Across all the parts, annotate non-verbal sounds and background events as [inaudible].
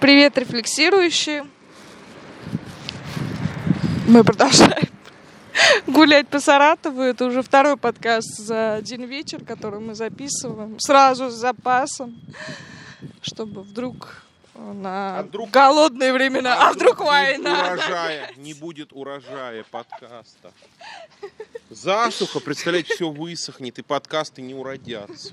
Привет, рефлексирующие. Мы продолжаем [laughs] гулять по Саратову. Это уже второй подкаст за один вечер, который мы записываем сразу с запасом, чтобы вдруг на А вдруг- голодные времена, а, вдруг нет война. урожая, не будет урожая подкаста. Засуха, представляете, все высохнет, и подкасты не уродятся.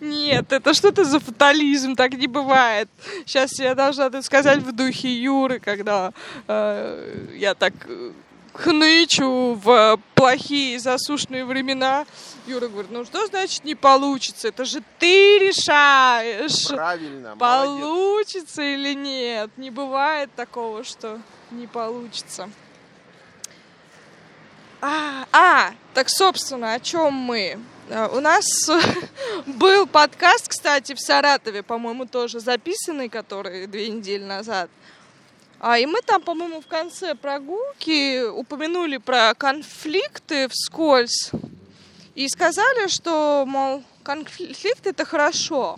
Нет, это что-то за фатализм, так не бывает. Сейчас я должна это сказать в духе Юры, когда э, я так э, хнычу в плохие засушные времена. Юра говорит, ну что значит не получится? Это же ты решаешь, Правильно, молодец. получится или нет. Не бывает такого, что не получится. А, а, так, собственно, о чем мы? А, У нас [laughs] был подкаст, кстати, в Саратове, по-моему, тоже записанный, который две недели назад. А, и мы там, по-моему, в конце прогулки упомянули про конфликты вскользь. И сказали, что, мол, конфликт это хорошо.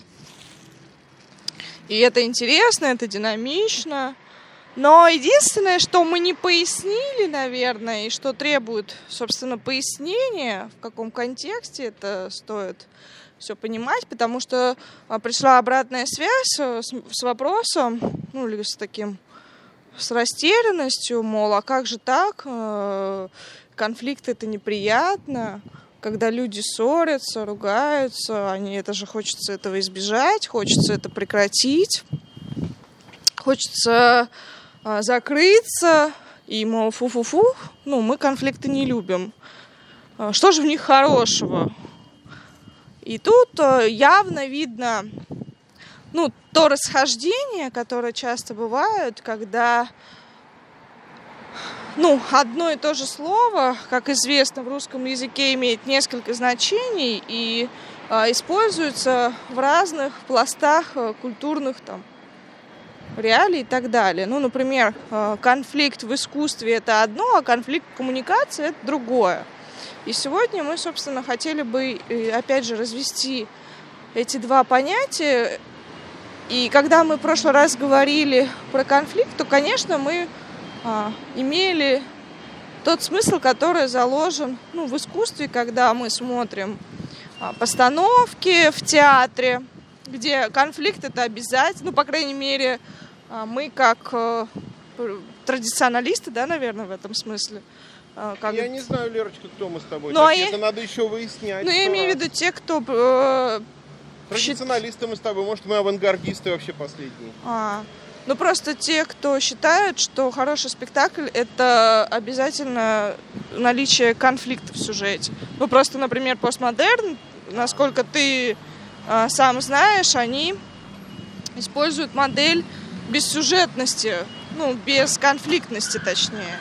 И это интересно, это динамично. Но единственное, что мы не пояснили, наверное, и что требует, собственно, пояснения, в каком контексте это стоит все понимать, потому что а, пришла обратная связь э, с, с вопросом, ну, или с таким, с растерянностью, мол, а как же так, Э, конфликт это неприятно, когда люди ссорятся, ругаются, они, это же хочется этого избежать, хочется это прекратить, хочется закрыться и, мол, фу-фу-фу, ну, мы конфликты не любим. А, Что же в них хорошего? И тут э, явно видно, ну, то расхождение, которое часто бывает, когда, ну, одно и то же слово, как известно, в русском языке имеет несколько значений и а, используется в разных пластах э, культурных там реалий и так далее. Ну, например, э, конфликт в искусстве это одно, а конфликт коммуникации это другое. И сегодня мы, собственно, хотели бы, э, опять же, развести эти два понятия. И когда мы в прошлый раз говорили про конфликт, то, конечно, мы а, имели тот смысл, который заложен ну, в искусстве, когда мы смотрим а, постановки в театре, где конфликт это обязательно, ну, по крайней мере, мы как э, традиционалисты, да, наверное, в этом смысле. а, как- Я не знаю, Лерочка, кто мы с тобой. Ну, а я- Это надо еще выяснять. Ну, я имею в виду те, кто... э, Традиционалисты мы с тобой. Может, мы авангардисты вообще последние. а, ну, просто те, кто считают, что хороший спектакль — это обязательно наличие конфликта в сюжете. Ну, просто, например, постмодерн, насколько ты а, сам знаешь, они используют модель бессюжетности, ну, без конфликтности, точнее.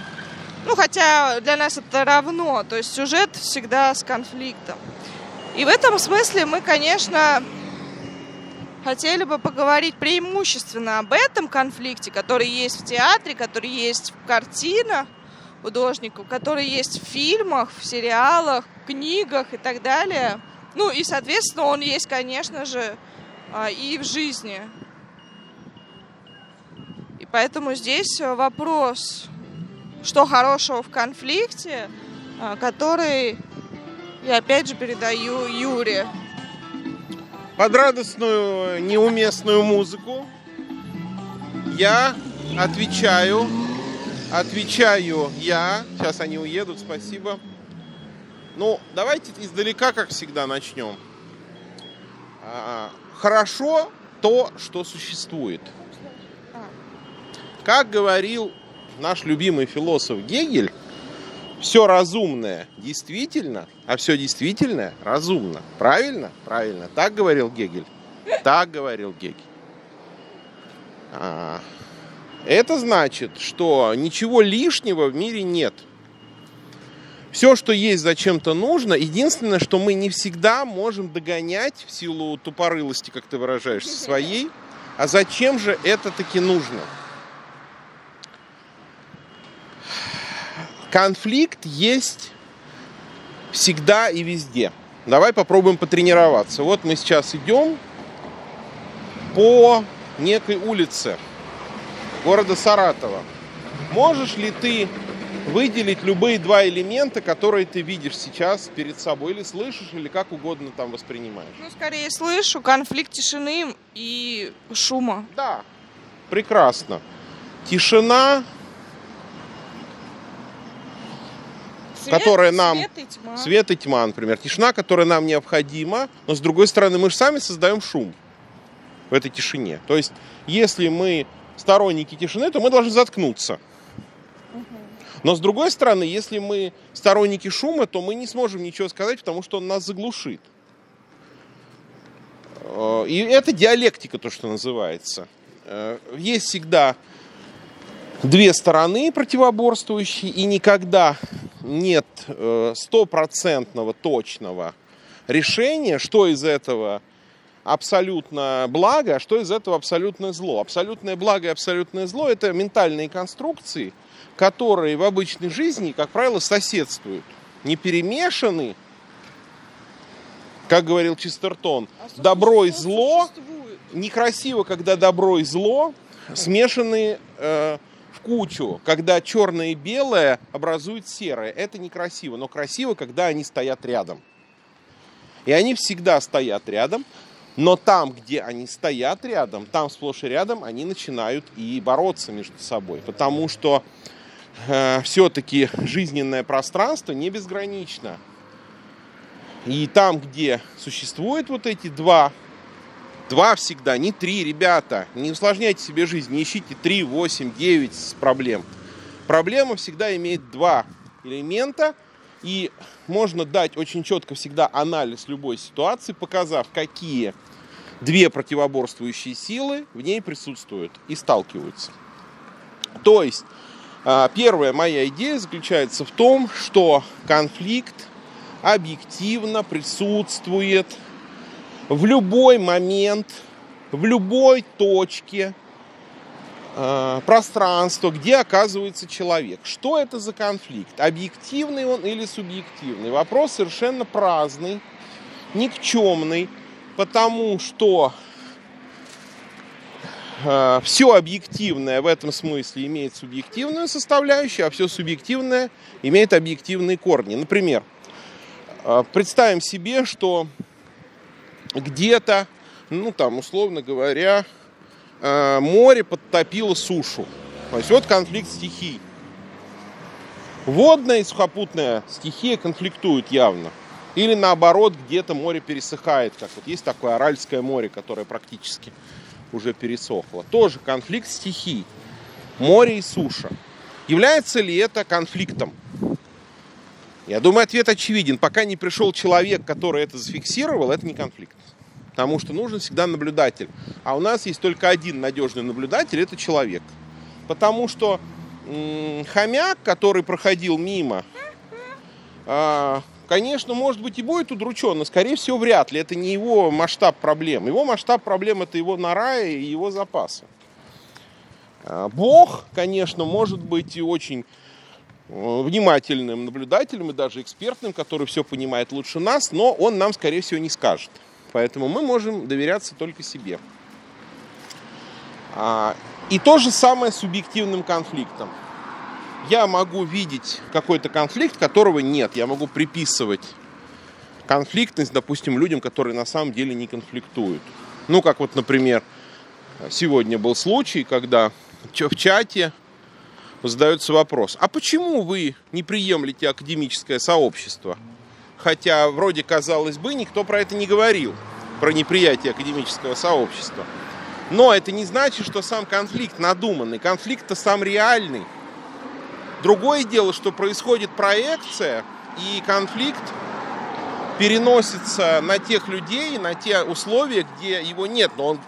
Ну, хотя для нас это равно, то есть сюжет всегда с конфликтом. И в этом смысле мы, конечно, хотели бы поговорить преимущественно об этом конфликте, который есть в театре, который есть в картинах художников, который есть в фильмах, в сериалах, книгах и так далее. Ну и, соответственно, он есть, конечно же, а, и в жизни. Поэтому здесь э, вопрос, что хорошего в конфликте, а, который я опять же передаю Юре. Под радостную, неуместную музыку я отвечаю, отвечаю я. Сейчас они уедут, спасибо. Ну, давайте издалека, как всегда, начнем. А, Хорошо то, что существует. Как говорил наш любимый философ Гегель, все разумное действительно, а все действительное разумно. Правильно? Правильно. Так говорил Гегель. Так говорил Гегель. А, Это значит, что ничего лишнего в мире нет. Все, что есть, зачем-то нужно. Единственное, что мы не всегда можем догонять в силу тупорылости, как ты выражаешься, своей. А зачем же это таки нужно? Конфликт есть всегда и везде. Давай попробуем потренироваться. Вот мы сейчас идем по некой улице города Саратова, можешь ли ты выделить любые два элемента, которые ты видишь сейчас перед собой, или слышишь, или как угодно там воспринимаешь? Ну, скорее слышу конфликт тишины и шума. Да, прекрасно. Тишина, Свет, Которая нам- Свет и тьма. свет и тьма, например. Тишина, которая нам необходима, но с другой стороны мы же сами создаем шум в этой тишине. То есть, если мы сторонники тишины, то мы должны заткнуться. Но с другой стороны, если мы сторонники шума, то мы не сможем ничего сказать, потому что он нас заглушит. Э, И это диалектика, то, что называется. Э, Есть всегда две стороны противоборствующие, и никогда нет э, стопроцентного точного решения, что из этого абсолютно благо, а что из этого абсолютное зло. Абсолютное благо и абсолютное зло – это ментальные конструкции, которые в обычной жизни, как правило, соседствуют. Не перемешаны, как говорил Чистертон, А добро и зло существует. некрасиво, когда добро и зло смешаны э, в кучу, когда черное и белое образуют серое. Это некрасиво, но красиво, когда они стоят рядом. И они всегда стоят рядом, но там, где они стоят рядом, там сплошь и рядом они начинают и бороться между собой. Потому что э, все-таки жизненное пространство не безгранично. И там, где существуют вот эти два Два всегда, не три, ребята. Не усложняйте себе жизнь, не ищите три, восемь, девять проблем. Проблема всегда имеет два элемента, и можно дать очень четко всегда анализ любой ситуации, показав, какие две противоборствующие силы в ней присутствуют и сталкиваются. То есть, а, первая моя идея заключается в том, что конфликт объективно присутствует в любой момент, в любой точке э, пространства, где оказывается человек. Что это за конфликт? Объективный он или субъективный? Вопрос совершенно праздный, никчемный, потому что все объективное в этом смысле имеет субъективную составляющую, а все субъективное имеет объективные корни. Например, э, представим себе, что где-то, ну там, условно говоря, э, море подтопило сушу. То есть вот конфликт стихий. Водная и сухопутная стихия конфликтуют явно. Или наоборот, где-то море пересыхает, как вот есть такое Аральское море, которое практически уже пересохло. Тоже конфликт стихий. Море и суша. Является ли это конфликтом? Я думаю, ответ очевиден. Пока не пришел человек, который это зафиксировал, это не конфликт. Потому что нужен всегда наблюдатель. А у нас есть только один надежный наблюдатель, это человек. Потому что хомяк, который проходил мимо, а, конечно, может быть и будет удручен, но, скорее всего, вряд ли. Это не его масштаб проблем. Его масштаб проблем – это его нора и его запасы. А, Бог, конечно, может быть и очень внимательным наблюдателем и даже экспертным, который все понимает лучше нас, но он нам, скорее всего, не скажет. Поэтому мы можем доверяться только себе. А, И то же самое с субъективным конфликтом. Я могу видеть какой-то конфликт, которого нет. Я могу приписывать конфликтность, допустим, людям, которые на самом деле не конфликтуют. Ну, как вот, например, сегодня был случай, когда в чате задается вопрос, а почему вы не приемлете академическое сообщество? Хотя, вроде, казалось бы, никто про это не говорил, про неприятие академического сообщества. Но это не значит, что сам конфликт надуманный. Конфликт-то сам реальный. Другое дело, что происходит проекция, и конфликт переносится на тех людей, на те условия, где его нет, но он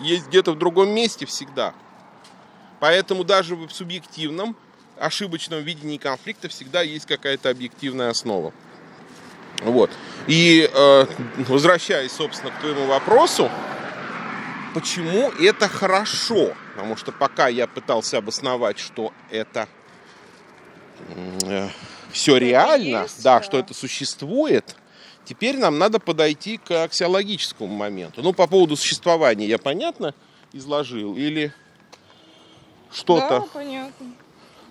есть где-то в другом месте всегда. Поэтому даже в субъективном, ошибочном видении конфликта всегда есть какая-то объективная основа. Вот. И э, возвращаясь, собственно, к твоему вопросу, почему это хорошо? Потому что пока я пытался обосновать, что это все реально, есть, да, да. что это существует, теперь нам надо подойти к аксиологическому моменту. Ну, по поводу существования я, понятно, изложил, или Да, что-то. понятно.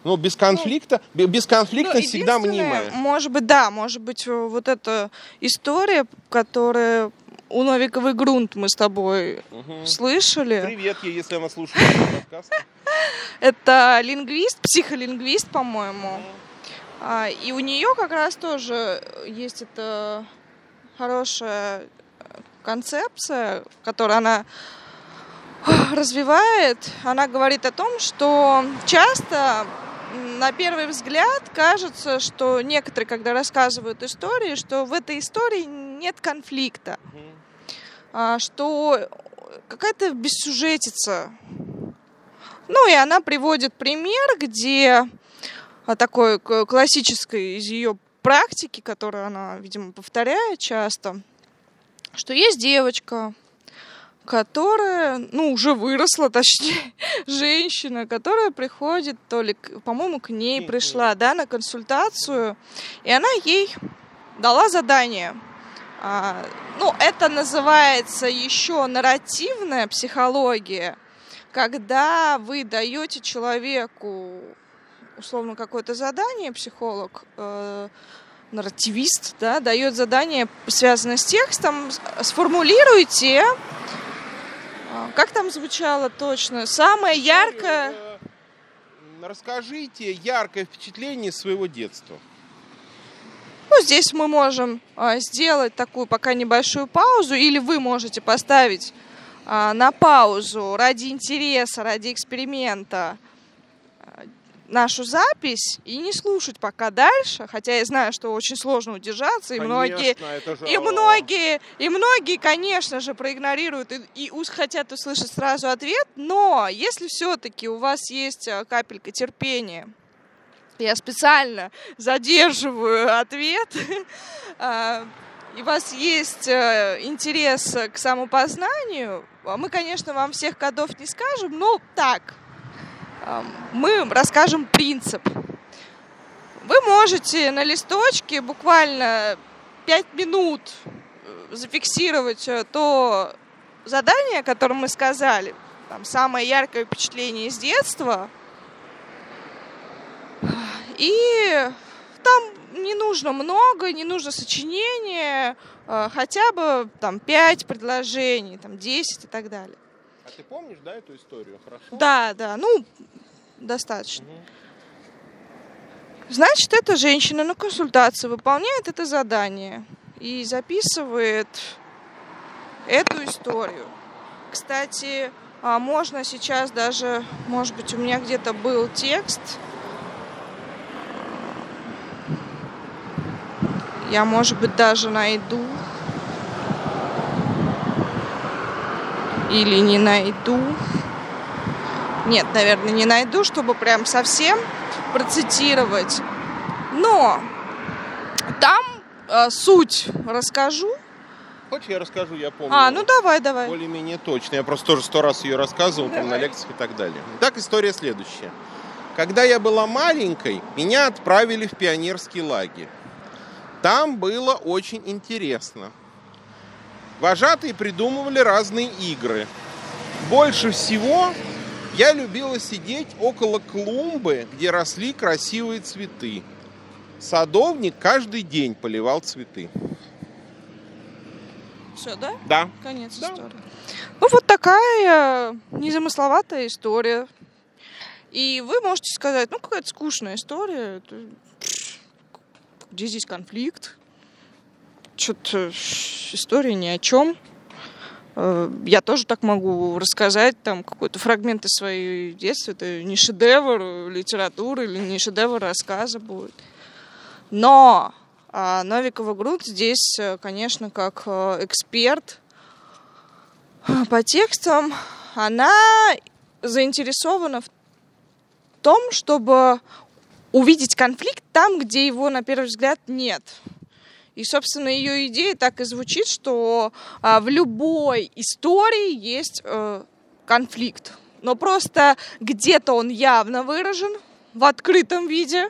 Ну, без конфликта, бе- бесконфликтность Ну, всегда мнимая. Может быть, да, может быть, э, вот эта история, которая у Новиковой грунт мы с тобой Мгм. слышали. Привет ей, если она слушает подкаст. [laughs] Это лингвист, психолингвист, по-моему. А, И у нее как раз тоже есть эта хорошая концепция, которую она [sighs] развивает. Она говорит о том, что часто на первый взгляд кажется, что некоторые, когда рассказывают истории, что в этой истории нет конфликта, а, что какая-то бессюжетица. Ну и она приводит пример, где а, такой классической из ее практики, которую она, видимо, повторяет часто, что есть девочка, которая, ну, уже выросла, [laughs] точнее, женщина, которая приходит, то ли, по-моему, к ней пришла, да, на консультацию, и она ей дала задание. А, ну, это называется еще нарративная психология, когда вы даете человеку условно какое-то задание, психолог, э, нарративист, да, дает задание, связанное с текстом, с- сформулируйте, как там звучало точно, самое яркое... Расскажите яркое впечатление своего детства. Ну, здесь мы можем а, сделать такую пока небольшую паузу, или вы можете поставить а, на паузу ради интереса, ради эксперимента. а, нашу запись и не слушать пока дальше, хотя я знаю, что очень сложно удержаться, и многие, Конечно, это же- и многие, и многие, конечно же, проигнорируют и, и хотят услышать сразу ответ, но если все-таки у вас есть а, капелька терпения, я специально задерживаю ответ, [laughs] а, и у вас есть э, интерес к самопознанию, а мы, конечно, вам всех кодов не скажем, но так, мы расскажем принцип. Вы можете на листочке буквально 5 минут э, зафиксировать э, то задание, о мы сказали, там, самое яркое впечатление из детства, и там не нужно много, не нужно сочинения, э, хотя бы там 5 предложений, там 10 и так далее. А ты помнишь, да, эту историю? Хорошо? Да, да, ну, достаточно. Значит, эта женщина на консультации выполняет это задание и записывает эту историю. Кстати, а, можно сейчас даже, может быть, у меня где-то был текст. Я, может быть, даже найду. Или не найду. Нет, наверное, не найду, чтобы прям совсем процитировать. Но там э, суть расскажу. Хочешь, я расскажу, я помню. А, ну давай, давай. более-менее точно. Я просто тоже сто раз ее рассказывал там, на лекциях и так далее. Итак, история следующая. Когда я была маленькой, меня отправили в пионерский лагерь. Там было очень интересно. Вожатые придумывали разные игры. Больше всего я любила сидеть около клумбы, где росли красивые цветы. Садовник каждый день поливал цветы. Все, да? Да. Конец Да. истории. Ну, вот такая э, незамысловатая история. И вы можете сказать, ну, какая-то скучная история. Где здесь конфликт? Что-то история ни о чем. Э, Я тоже так могу рассказать там какой-то фрагмент из своей детства. Это не шедевр литературы или не шедевр рассказа будет. Но а, Новикова Груд здесь, э, конечно, как э, эксперт по текстам, она заинтересована в том, чтобы увидеть конфликт там, где его на первый взгляд нет. И, собственно, ее идея так и звучит, что а, в любой истории есть э, конфликт. Но просто где-то он явно выражен в открытом виде,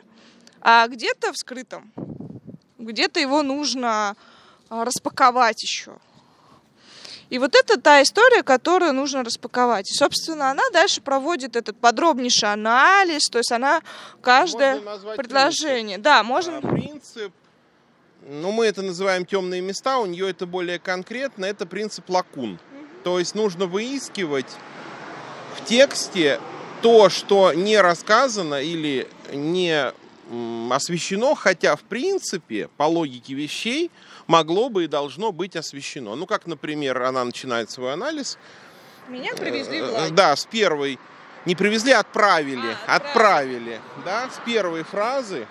а где-то в скрытом. Где-то его нужно а, распаковать еще. И вот это та история, которую нужно распаковать. И, собственно, она дальше проводит этот подробнейший анализ, то есть она каждое предложение. Принцип. Да, можно. А, принцип, ну мы это называем темные места, у нее это более конкретно, это принцип лакун. То есть нужно выискивать в тексте то, что не рассказано или не освещено, хотя в принципе по логике вещей могло бы и должно быть освещено. Ну, как, например, она начинает свой анализ. Меня привезли в э, лагерь. Да, с первой. Не привезли, а отправили. А, отправили. отправили. Да, с первой фразы.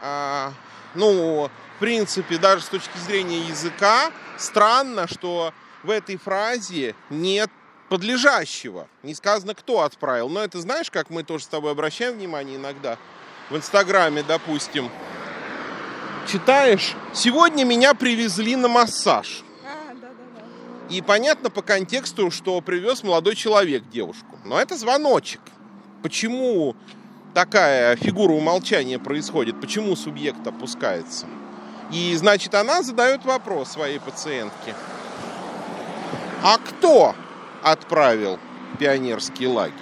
А, ну, в принципе, даже с точки зрения языка, странно, что в этой фразе нет подлежащего. Не сказано, кто отправил. Но это знаешь, как мы тоже с тобой обращаем внимание иногда в Инстаграме, допустим, читаешь, сегодня меня привезли на массаж. А, И понятно по контексту, что привез молодой человек девушку. Но это звоночек. Почему такая фигура умолчания происходит? Почему субъект опускается? И, значит, она задает вопрос своей пациентке. А кто отправил пионерский лагерь?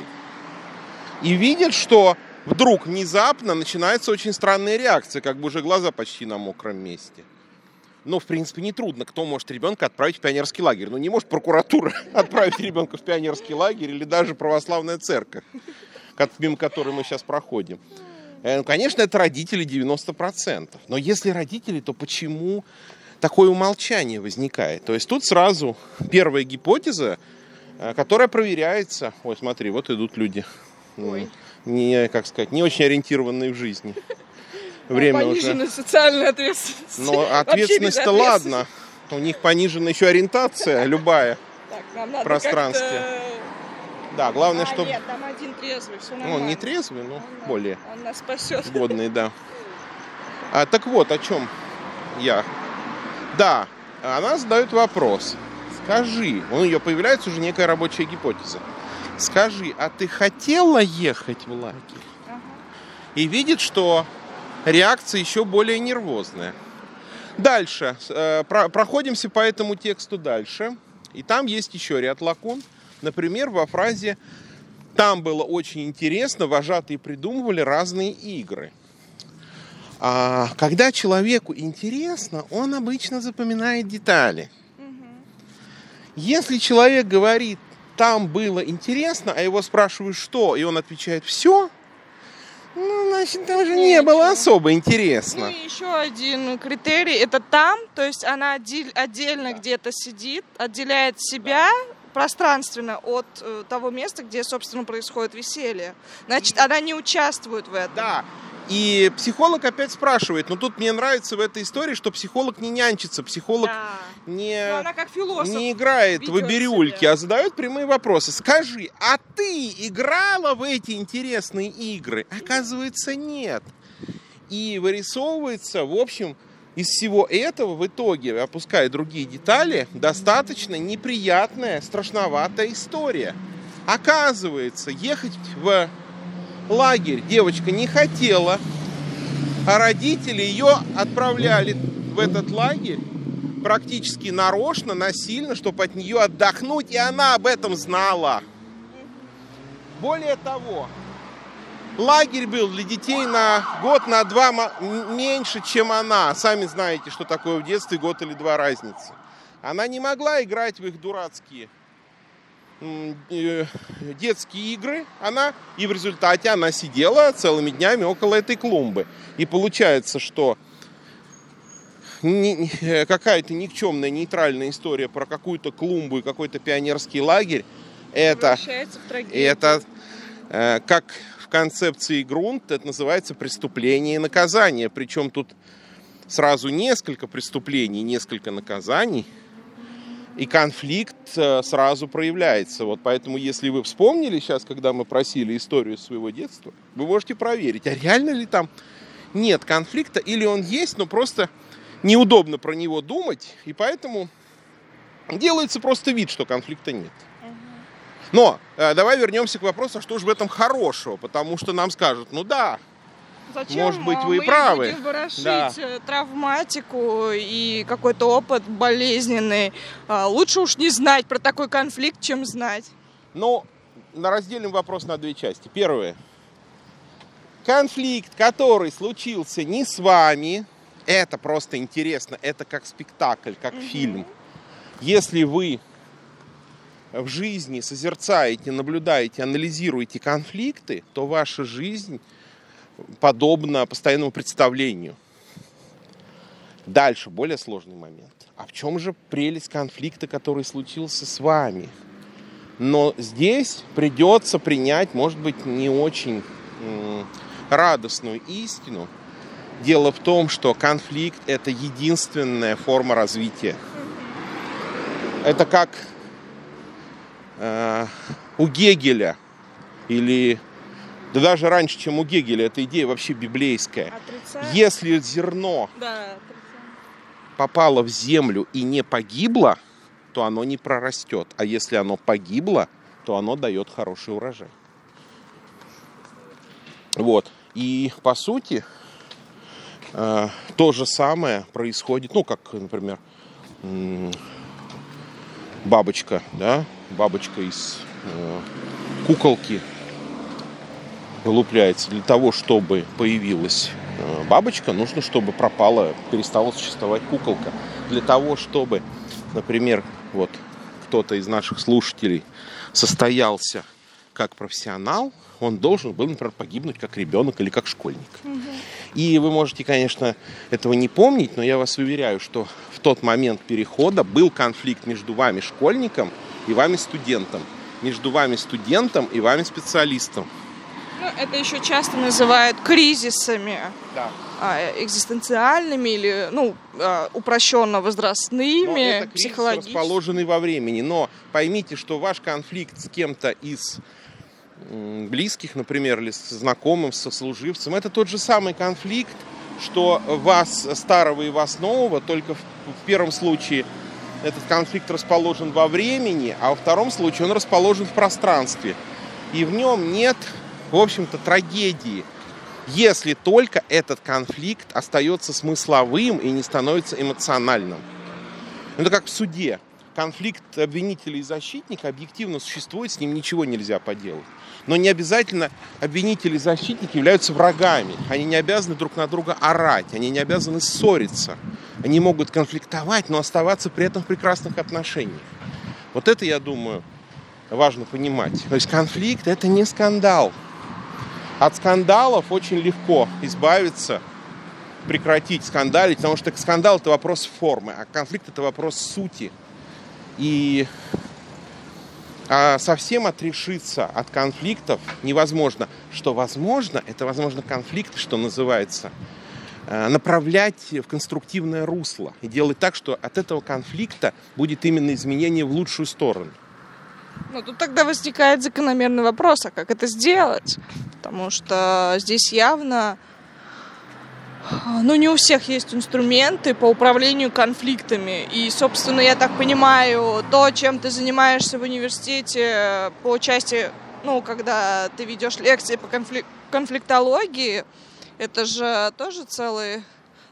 И видит, что вдруг внезапно начинается очень странная реакция, как бы уже глаза почти на мокром месте. Но, в принципе, нетрудно. Кто может ребенка отправить в пионерский лагерь? Ну, не может прокуратура [laughs] отправить ребенка в пионерский лагерь или даже православная церковь, мимо которой мы сейчас проходим. Э, ну, конечно, это родители 90%. Но если родители, то почему такое умолчание возникает? То есть тут сразу первая гипотеза, э, которая проверяется. Ой, смотри, вот идут люди. Ой не, как сказать, не очень ориентированные в жизни. Время Пониженная уже... социальная ответственность. Но ответственность-то ладно. У них понижена еще ориентация любая так, нам надо пространстве. Да, главное, а, чтобы... Нет, там один трезвый, все нормально. Ну, он не трезвый, но он, более... Он нас спасет. Годный, да. А, так вот, о чем я. Да, она задает вопрос. Скажи, у нее появляется уже некая рабочая гипотеза. Скажи, а ты хотела ехать в лагерь? Ага. И видит, что реакция еще более нервозная. Дальше. Э, про, проходимся по этому тексту дальше. И там есть еще ряд лакун. Например, во фразе «Там было очень интересно, вожатые придумывали разные игры». А, когда человеку интересно, он обычно запоминает детали. Если человек говорит там было интересно, а его спрашивают, что, и он отвечает, все, ну, значит, там же не было особо интересно. Ну, и еще один критерий, это там, то есть она отдельно да. где-то сидит, отделяет себя да. Пространственно от э, того места, где, собственно, происходит веселье. Значит, она не участвует в этом. Да, и психолог опять спрашивает, но тут мне нравится в этой истории, что психолог не нянчится, психолог да. не, не играет в бирюльки, а задает прямые вопросы. Скажи, а ты играла в эти интересные игры? Оказывается, нет. И вырисовывается, в общем, из всего этого в итоге, опуская другие детали, достаточно неприятная, страшноватая история. Оказывается, ехать в лагерь девочка не хотела, а родители ее отправляли в этот лагерь практически нарочно, насильно, чтобы от нее отдохнуть, и она об этом знала. Более того, лагерь был для детей на год, на два меньше, чем она. Сами знаете, что такое в детстве год или два разницы. Она не могла играть в их дурацкие Э, детские игры, она, и в результате она сидела целыми днями около этой клумбы. И получается, что э, какая-то никчемная нейтральная история про какую-то клумбу и какой-то пионерский лагерь, это, это э, как концепции грунт, это называется преступление и наказание. Причем тут сразу несколько преступлений, несколько наказаний – и конфликт э, сразу проявляется. Вот поэтому, если вы вспомнили сейчас, когда мы просили историю своего детства, вы можете проверить, а реально ли там нет конфликта, или он есть, но просто неудобно про него думать, и поэтому делается просто вид, что конфликта нет. Но э, давай вернемся к вопросу, а что же в этом хорошего, потому что нам скажут, ну да, Зачем Может быть, вы и мы правы. будем ворошить Да. э, травматику и какой-то опыт болезненный. А, Лучше уж не знать про такой конфликт, чем знать. Ну, на разделим вопрос на две части. Первое. Конфликт, который случился не с вами, это просто интересно, это как спектакль, как фильм. Если вы в жизни созерцаете, наблюдаете, анализируете конфликты, то ваша жизнь подобна постоянному представлению. Дальше, более сложный момент. А в чем же прелесть конфликта, который случился с вами? Но здесь придется принять, может быть, не очень радостную истину. Дело в том, что конфликт – это единственная форма развития. Это как э, у Гегеля или да даже раньше, чем у Гегеля, эта идея вообще библейская. Отрицать? Если зерно Да, попало в землю и не погибло, то оно не прорастет. А если оно погибло, то оно дает хороший урожай. Вот. И по сути э, то же самое происходит, ну, как, например, бабочка, да, бабочка из э, куколки вылупляется. Для того, чтобы появилась э, бабочка, нужно, чтобы пропала, перестала существовать куколка. Для того, чтобы, например, вот кто-то из наших слушателей состоялся как профессионал, он должен был, например, погибнуть как ребенок или как школьник. И вы можете, конечно, этого не помнить, но я вас уверяю, что в тот момент перехода был конфликт между вами, школьником, и вами, студентом. Между вами, студентом, и вами, специалистом. Ну, это еще часто называют кризисами Да. а, экзистенциальными или, ну, а, упрощенно Но возрастными, это кризис, психологическими. расположенный во времени. Но поймите, что ваш конфликт с кем-то из близких, например, или с знакомым, со служивцем, это тот же самый конфликт, что вас старого и вас нового, только в первом случае этот конфликт расположен во времени, а во втором случае он расположен в пространстве. И в нем нет, в общем-то, трагедии, если только этот конфликт остается смысловым и не становится эмоциональным. Это как в суде. Конфликт обвинителя и защитника объективно существует, с ним ничего нельзя поделать. Но не обязательно обвинители и защитник являются врагами. Они не обязаны друг на друга орать, они не обязаны ссориться. Они могут конфликтовать, но оставаться при этом в прекрасных отношениях. Вот это, я думаю, важно понимать. То есть конфликт – это не скандал. От скандалов очень легко избавиться, прекратить скандалить, потому что скандал – это вопрос формы, а конфликт – это вопрос сути. И а, совсем отрешиться от конфликтов невозможно. Что возможно, это возможно конфликт, что называется, направлять в конструктивное русло и делать так, что от этого конфликта будет именно изменение в лучшую сторону. Ну, тут тогда возникает закономерный вопрос, а как это сделать? Потому что здесь явно, ну, не у всех есть инструменты по управлению конфликтами. И, собственно, я так понимаю, то, чем ты занимаешься в университете по части, ну, когда ты ведешь лекции по конфли- конфликтологии, это же тоже целое,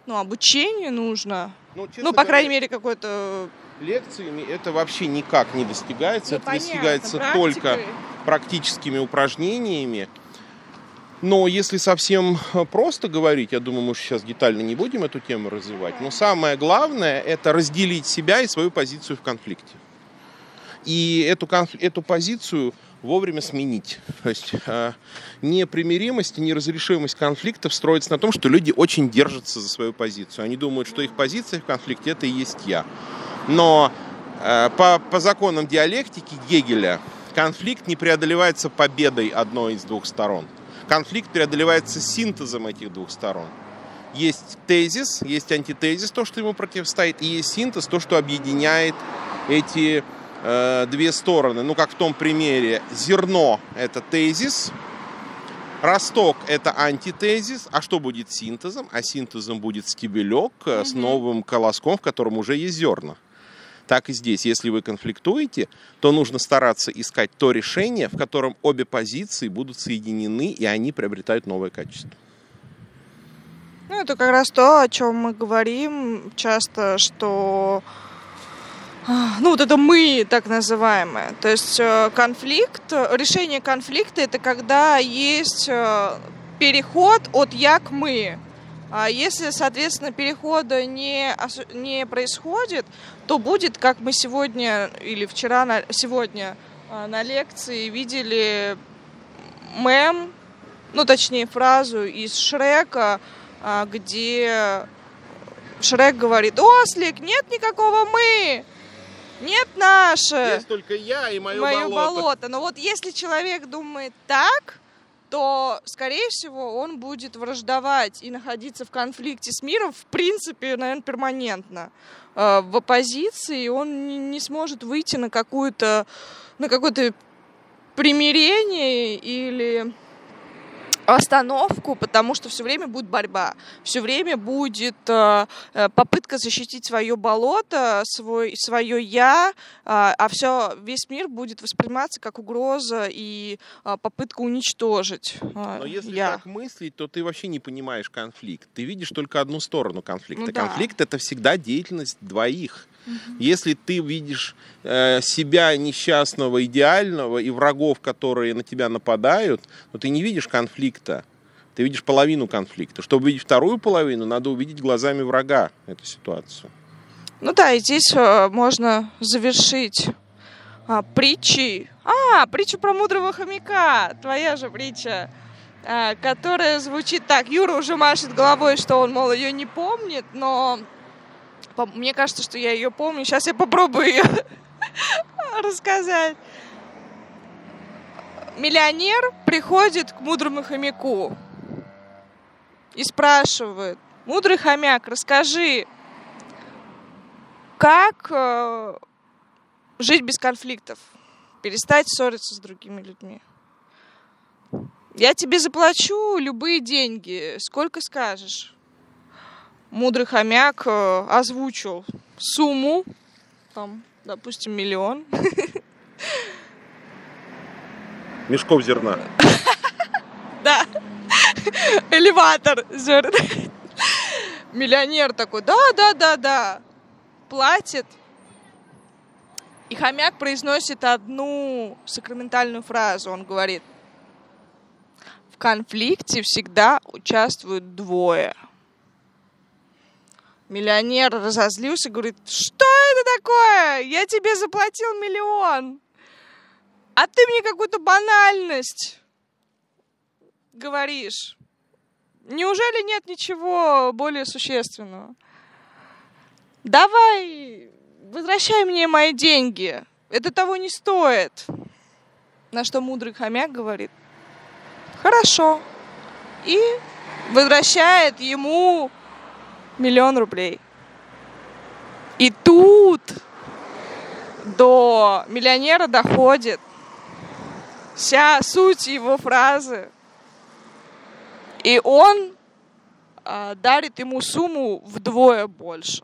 ну, обучение нужно. честно Ну, по говоря, крайней мере, какое-то... лекциями это вообще никак не достигается. Ну, это понятно, достигается практикой. только практическими упражнениями. Но если совсем э, просто говорить, я думаю, мы сейчас детально не будем эту тему развивать, но самое главное это разделить себя и свою позицию в конфликте. И эту, эту позицию вовремя сменить. То есть э, непримиримость и неразрешимость конфликтов строится на том, что люди очень держатся за свою позицию. Они думают, что их позиция в конфликте это и есть я. Но э, по, по законам диалектики Гегеля конфликт не преодолевается победой одной из двух сторон. Конфликт преодолевается синтезом этих двух сторон. Есть тезис, есть антитезис, то, что ему противостоит, и есть синтез, то, что объединяет эти э, две стороны. Ну, как в том примере, зерно – это тезис, росток – это антитезис. А что будет синтезом? А синтезом будет стебелек э, с новым колоском, в котором уже есть зерна. Так и здесь. Если вы конфликтуете, то нужно стараться искать то решение, в котором обе позиции будут соединены, и они приобретают новое качество. Ну, это как раз то, о чем мы говорим часто, что ну, вот это мы, так называемое. То есть э, конфликт, решение конфликта это когда есть э, переход от я к мы. А если, соответственно, перехода не, не происходит, то будет, как мы сегодня или вчера, на, сегодня э, на лекции видели мем, ну, точнее, фразу из Шрека, где Шрек говорит, «Ослик, нет никакого мы!» Нет наше. Есть только я и мое, мое болото. болото. Но вот если человек думает так, то, скорее всего, он будет враждовать и находиться в конфликте с миром, в принципе, наверное, перманентно. Э, в оппозиции он не сможет выйти на какую-то на какое-то примирение или остановку, потому что все время будет борьба, все время будет э, э, попытка защитить свое болото, свой, свое я, э, а все, весь мир будет восприниматься как угроза и э, попытка уничтожить э, Но если я. так мыслить, то ты вообще не понимаешь конфликт. Ты видишь только одну сторону конфликта. Ну, да. Конфликт это всегда деятельность двоих. Если ты видишь э, себя несчастного, идеального и врагов, которые на тебя нападают, то ты не видишь конфликта. Ты видишь половину конфликта. Чтобы увидеть вторую половину, надо увидеть глазами врага эту ситуацию. Ну да, и здесь э, можно завершить а, притчи. А, притчу про мудрого хомяка. Твоя же притча. А, которая звучит так. Юра уже машет головой, что он, мол, ее не помнит, но мне кажется, что я ее помню. Сейчас я попробую ее [laughs] рассказать. Миллионер приходит к мудрому хомяку и спрашивает, мудрый хомяк, расскажи, как э, жить без конфликтов, перестать ссориться с другими людьми. Я тебе заплачу любые деньги, сколько скажешь мудрый хомяк э, озвучил сумму, там, допустим, миллион. [laughs] Мешков зерна. [laughs] Да. Элеватор зерна. Миллионер такой, да, да, да, да. Платит. И хомяк произносит одну сакраментальную фразу. Он говорит, в конфликте всегда участвуют двое – Миллионер разозлился, говорит, что это такое? Я тебе заплатил миллион. А ты мне какую-то банальность говоришь. Неужели нет ничего более существенного? Давай, возвращай мне мои деньги. Это того не стоит. На что мудрый хомяк говорит, хорошо. И возвращает ему миллион рублей. И тут до миллионера доходит вся суть его фразы. И он э, дарит ему сумму вдвое больше.